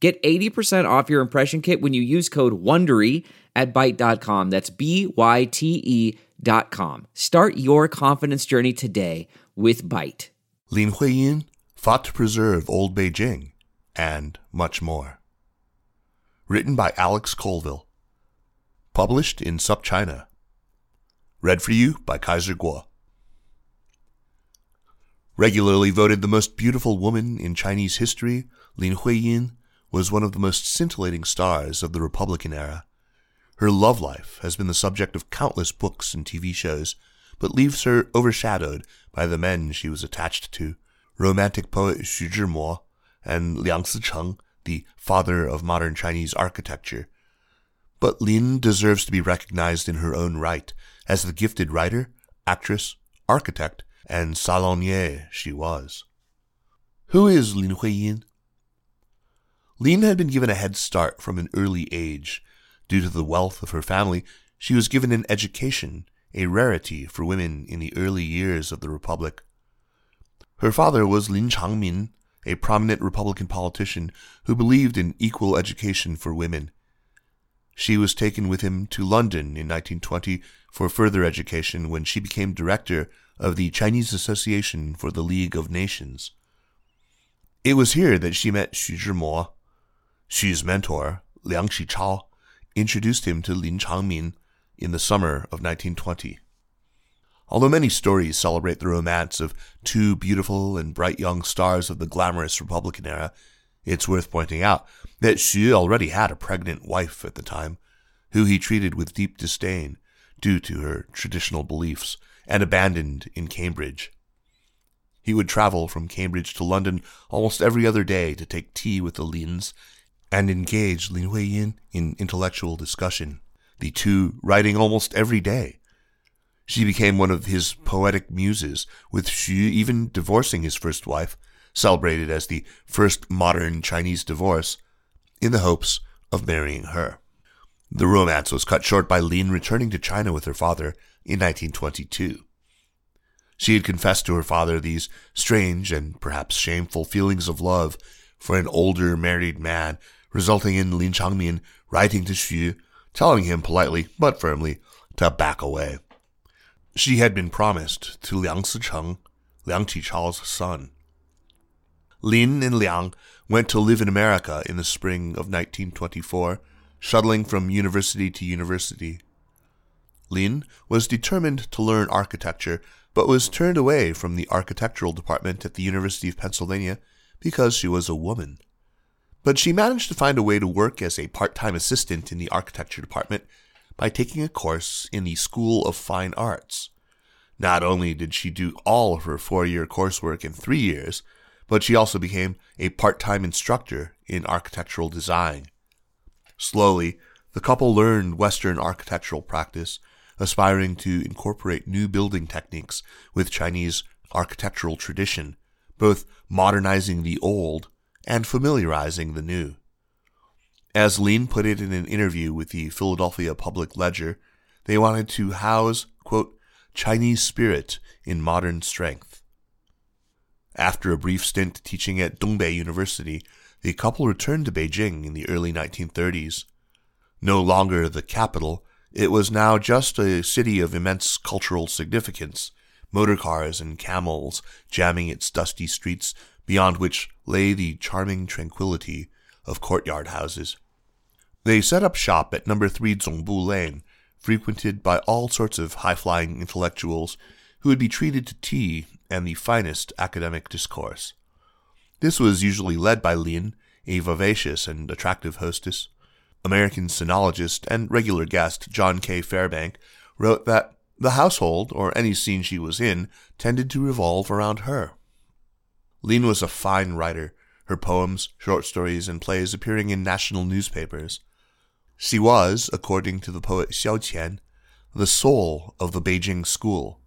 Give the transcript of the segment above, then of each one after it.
Get 80% off your impression kit when you use code WONDERY at Byte.com. That's B-Y-T-E dot com. Start your confidence journey today with Byte. Lin Huiyin fought to preserve Old Beijing, and much more. Written by Alex Colville. Published in SupChina. Read for you by Kaiser Kuo. Regularly voted the most beautiful woman in Chinese history, Lin Huiyin was one of the most scintillating stars of the Republican era. Her love life has been the subject of countless books and TV shows, but leaves her overshadowed by the men she was attached to. Romantic poet Xu Zhimo and Liang Sicheng, the father of modern Chinese architecture. But Lin deserves to be recognized in her own right as the gifted writer, actress, architect, and salonier she was. Who is Lin Huiyin? Lin had been given a head start from an early age. Due to the wealth of her family, she was given an education, a rarity for women in the early years of the Republic. Her father was Lin Changmin, a prominent Republican politician who believed in equal education for women. She was taken with him to London in 1920 for further education when she became director of the Chinese Association for the League of Nations. It was here that she met Xu Zhimo, Xu's mentor, Liang Qichao, introduced him to Lin Changmin in the summer of 1920. Although many stories celebrate the romance of two beautiful and bright young stars of the glamorous Republican era, it's worth pointing out that Xu already had a pregnant wife at the time, who he treated with deep disdain due to her traditional beliefs and abandoned in Cambridge. He would travel from Cambridge to London almost every other day to take tea with the Lins and engaged Lin Huiyin in intellectual discussion, the two writing almost every day. She became one of his poetic muses, with Xu even divorcing his first wife, celebrated as the first modern Chinese divorce, in the hopes of marrying her. The romance was cut short by Lin returning to China with her father in 1922. She had confessed to her father these strange and perhaps shameful feelings of love for an older married man resulting in Lin Changmin writing to Xu, telling him politely but firmly to back away. She had been promised to Liang Sicheng, Liang Qichao's son. Lin and Liang went to live in America in the spring of 1924, shuttling from university to university. Lin was determined to learn architecture, but was turned away from the architectural department at the University of Pennsylvania because she was a woman. But she managed to find a way to work as a part time assistant in the architecture department by taking a course in the School of Fine Arts. Not only did she do all of her four year coursework in three years, but she also became a part time instructor in architectural design. Slowly, the couple learned Western architectural practice, aspiring to incorporate new building techniques with Chinese architectural tradition, both modernizing the old and familiarizing the new. As Lin put it in an interview with the Philadelphia Public Ledger, they wanted to house, quote, Chinese spirit in modern strength. After a brief stint teaching at Dongbei University, the couple returned to Beijing in the early 1930s. No longer the capital, it was now just a city of immense cultural significance, motor cars and camels jamming its dusty streets beyond which lay the charming tranquility of courtyard houses. They set up shop at number 3 Zongbu Lane, frequented by all sorts of high flying intellectuals who would be treated to tea and the finest academic discourse. This was usually led by Lin, a vivacious and attractive hostess. American sinologist and regular guest John K. Fairbank wrote that the household, or any scene she was in, tended to revolve around her. Lin was a fine writer. her poems, short stories, and plays appearing in national newspapers. She was, according to the poet Xiao Qian, the soul of the Beijing school,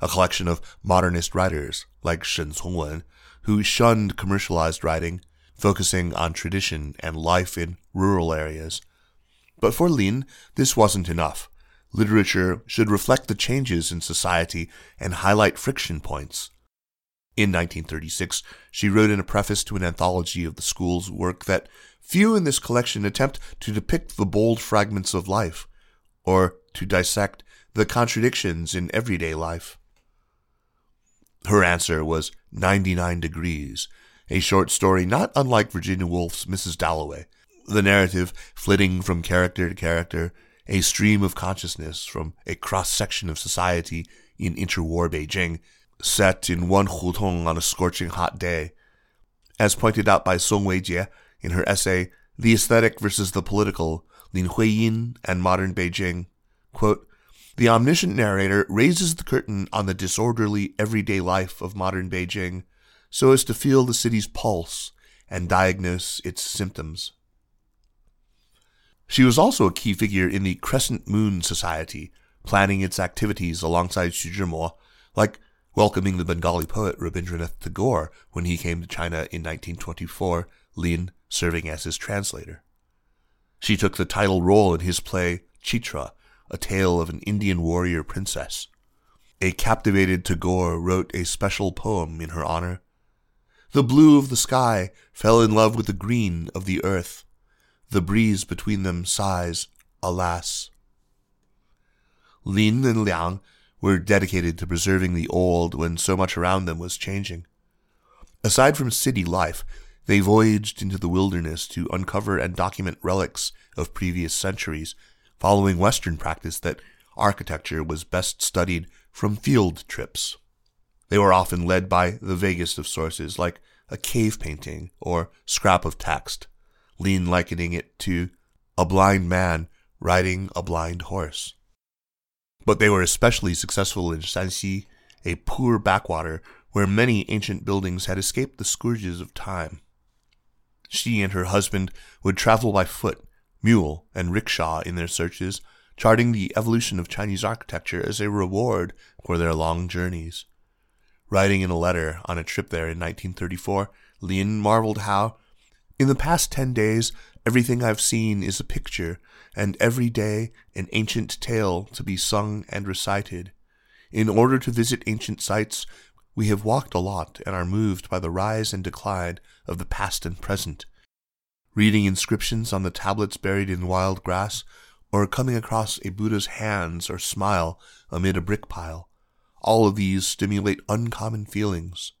a collection of modernist writers like Shen Congwen, who shunned commercialized writing, focusing on tradition and life in rural areas. But for Lin, this wasn't enough. Literature should reflect the changes in society and highlight friction points. In 1936, she wrote in a preface to an anthology of the school's work that few in this collection attempt to depict the bold fragments of life, or to dissect the contradictions in everyday life. Her answer was 99 Degrees, a short story not unlike Virginia Woolf's Mrs. Dalloway, the narrative flitting from character to character, a stream of consciousness from a cross section of society in interwar Beijing set in one hutong on a scorching hot day. As pointed out by Song Weijie in her essay, The Aesthetic versus the Political, Lin Huiyin and Modern Beijing, quote, the omniscient narrator raises the curtain on the disorderly everyday life of modern Beijing so as to feel the city's pulse and diagnose its symptoms. She was also a key figure in the Crescent Moon Society, planning its activities alongside Xu Zhimo, like welcoming the Bengali poet Rabindranath Tagore when he came to China in 1924, Lin serving as his translator. She took the title role in his play Chitra, a tale of an Indian warrior princess. A captivated Tagore wrote a special poem in her honor. The blue of the sky fell in love with the green of the earth. The breeze between them sighs, alas. Lin and Liang were dedicated to preserving the old when so much around them was changing. Aside from city life, they voyaged into the wilderness to uncover and document relics of previous centuries, following Western practice that architecture was best studied from field trips. They were often led by the vaguest of sources, like a cave painting or scrap of text, Lin likening it to a blind man riding a blind horse. But they were especially successful in Shanxi, a poor backwater where many ancient buildings had escaped the scourges of time. She and her husband would travel by foot, mule, and rickshaw in their searches, charting the evolution of Chinese architecture as a reward for their long journeys. Writing in a letter on a trip there in 1934, Lin marveled how, in the past ten days, everything I've seen is a picture, and every day an ancient tale to be sung and recited. In order to visit ancient sites, we have walked a lot and are moved by the rise and decline of the past and present. Reading inscriptions on the tablets buried in wild grass, or coming across a Buddha's hands or smile amid a brick pile, all of these stimulate uncommon feelings.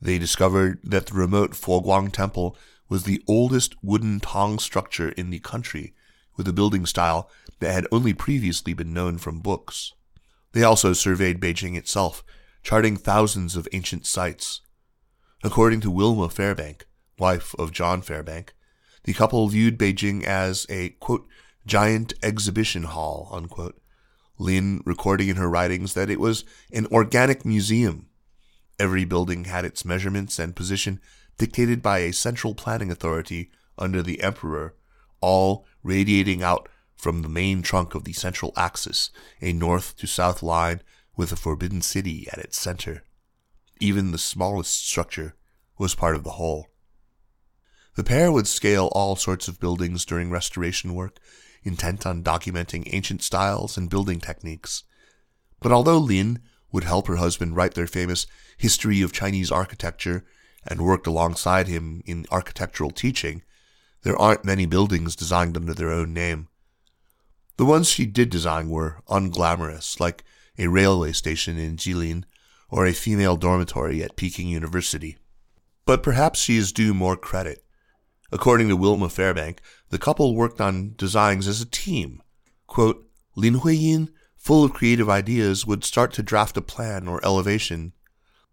They discovered that the remote Foguang Temple was the oldest wooden Tang structure in the country, with a building style that had only previously been known from books. They also surveyed Beijing itself, charting thousands of ancient sites. According to Wilma Fairbank, wife of John Fairbank, the couple viewed Beijing as a, quote, giant exhibition hall, unquote, Lin recording in her writings that it was an organic museum. Every building had its measurements and position dictated by a central planning authority under the emperor, all radiating out from the main trunk of the central axis, a north to south line with the Forbidden City at its center. Even the smallest structure was part of the whole. The pair would scale all sorts of buildings during restoration work, intent on documenting ancient styles and building techniques. But although Lin would help her husband write their famous History of Chinese Architecture and worked alongside him in architectural teaching, there aren't many buildings designed under their own name. The ones she did design were unglamorous, like a railway station in Jilin or a female dormitory at Peking University. But perhaps she is due more credit. According to Wilma Fairbank, the couple worked on designs as a team. Quote, Lin Huiyin, full of creative ideas, would start to draft a plan or elevation.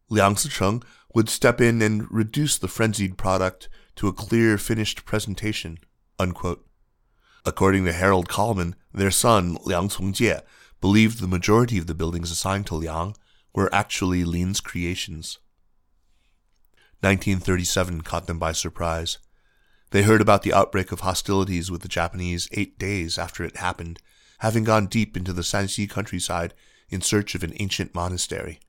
Liang Sicheng would step in and reduce the frenzied product to a clear, finished presentation. Unquote. According to Harold Kalman, their son, Liang Congjie, believed the majority of the buildings assigned to Liang were actually Lin's creations. 1937 caught them by surprise. They heard about the outbreak of hostilities with the Japanese eight days after it happened, having gone deep into the Shanxi countryside in search of an ancient monastery.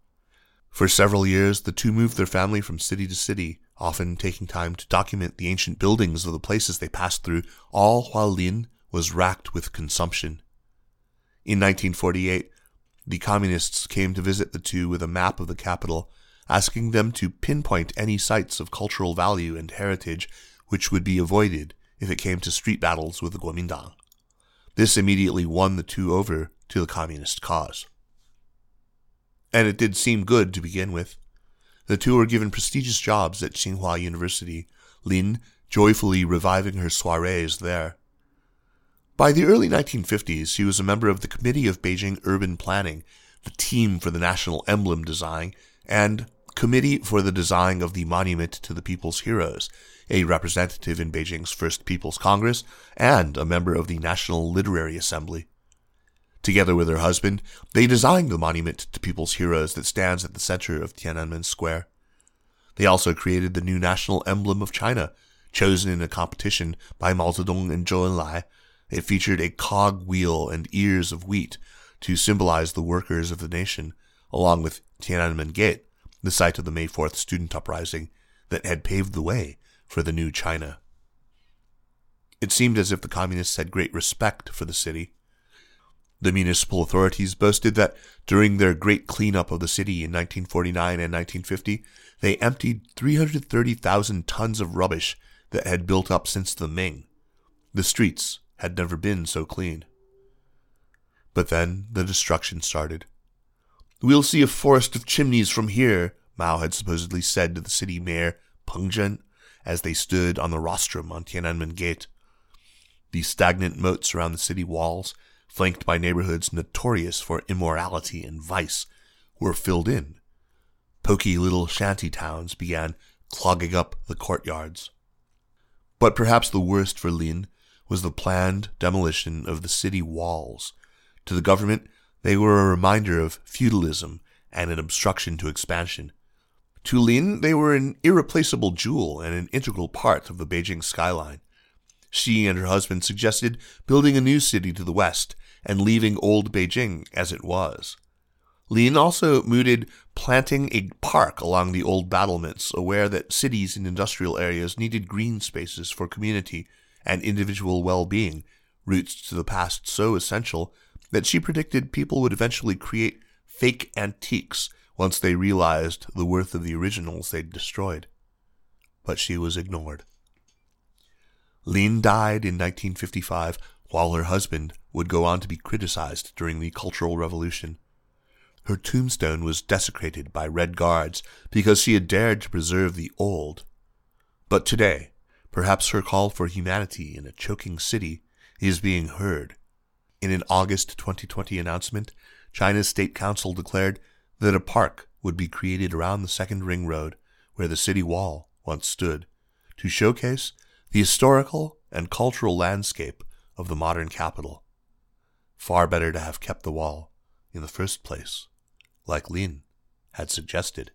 For several years, the two moved their family from city to city, often taking time to document the ancient buildings of the places they passed through, all while Lin was racked with consumption. In 1948, the communists came to visit the two with a map of the capital, asking them to pinpoint any sites of cultural value and heritage which would be avoided if it came to street battles with the Kuomintang. This immediately won the two over to the communist cause. And it did seem good to begin with. The two were given prestigious jobs at Tsinghua University, Lin joyfully reviving her soirees there. By the early 1950s, she was a member of the Committee of Beijing Urban Planning, the team for the national emblem design, and Committee for the Design of the Monument to the People's Heroes, a representative in Beijing's First People's Congress, and a member of the National Literary Assembly. Together with her husband, they designed the monument to people's heroes that stands at the center of Tiananmen Square. They also created the new national emblem of China, chosen in a competition by Mao Zedong and Zhou Enlai. It featured a cog wheel and ears of wheat to symbolize the workers of the nation, along with Tiananmen Gate, the site of the May 4th student uprising that had paved the way for the new China. It seemed as if the communists had great respect for the city the municipal authorities boasted that during their great cleanup of the city in 1949 and 1950, they emptied 330,000 tons of rubbish that had built up since the Ming. The streets had never been so clean. But then the destruction started. We'll see a forest of chimneys from here, Mao had supposedly said to the city mayor, Peng Zhen, as they stood on the rostrum on Tiananmen Gate. The stagnant moats around the city walls flanked by neighborhoods notorious for immorality and vice, were filled in. Poky little shanty towns began clogging up the courtyards. But perhaps the worst for Lin was the planned demolition of the city walls. To the government, they were a reminder of feudalism and an obstruction to expansion. To Lin, they were an irreplaceable jewel and an integral part of the Beijing skyline. She and her husband suggested building a new city to the west and leaving old Beijing as it was. Lin also mooted planting a park along the old battlements, aware that cities and industrial areas needed green spaces for community and individual well-being, roots to the past so essential that she predicted people would eventually create fake antiques once they realized the worth of the originals they'd destroyed. But she was ignored. Lin died in 1955 while her husband would go on to be criticized during the Cultural Revolution. Her tombstone was desecrated by Red Guards because she had dared to preserve the old. But today, perhaps her call for humanity in a choking city is being heard. In an August 2020 announcement, China's State Council declared that a park would be created around the second ring road where the city wall once stood to showcase the historical and cultural landscape of the modern capital. Far better to have kept the wall in the first place, like Lin had suggested.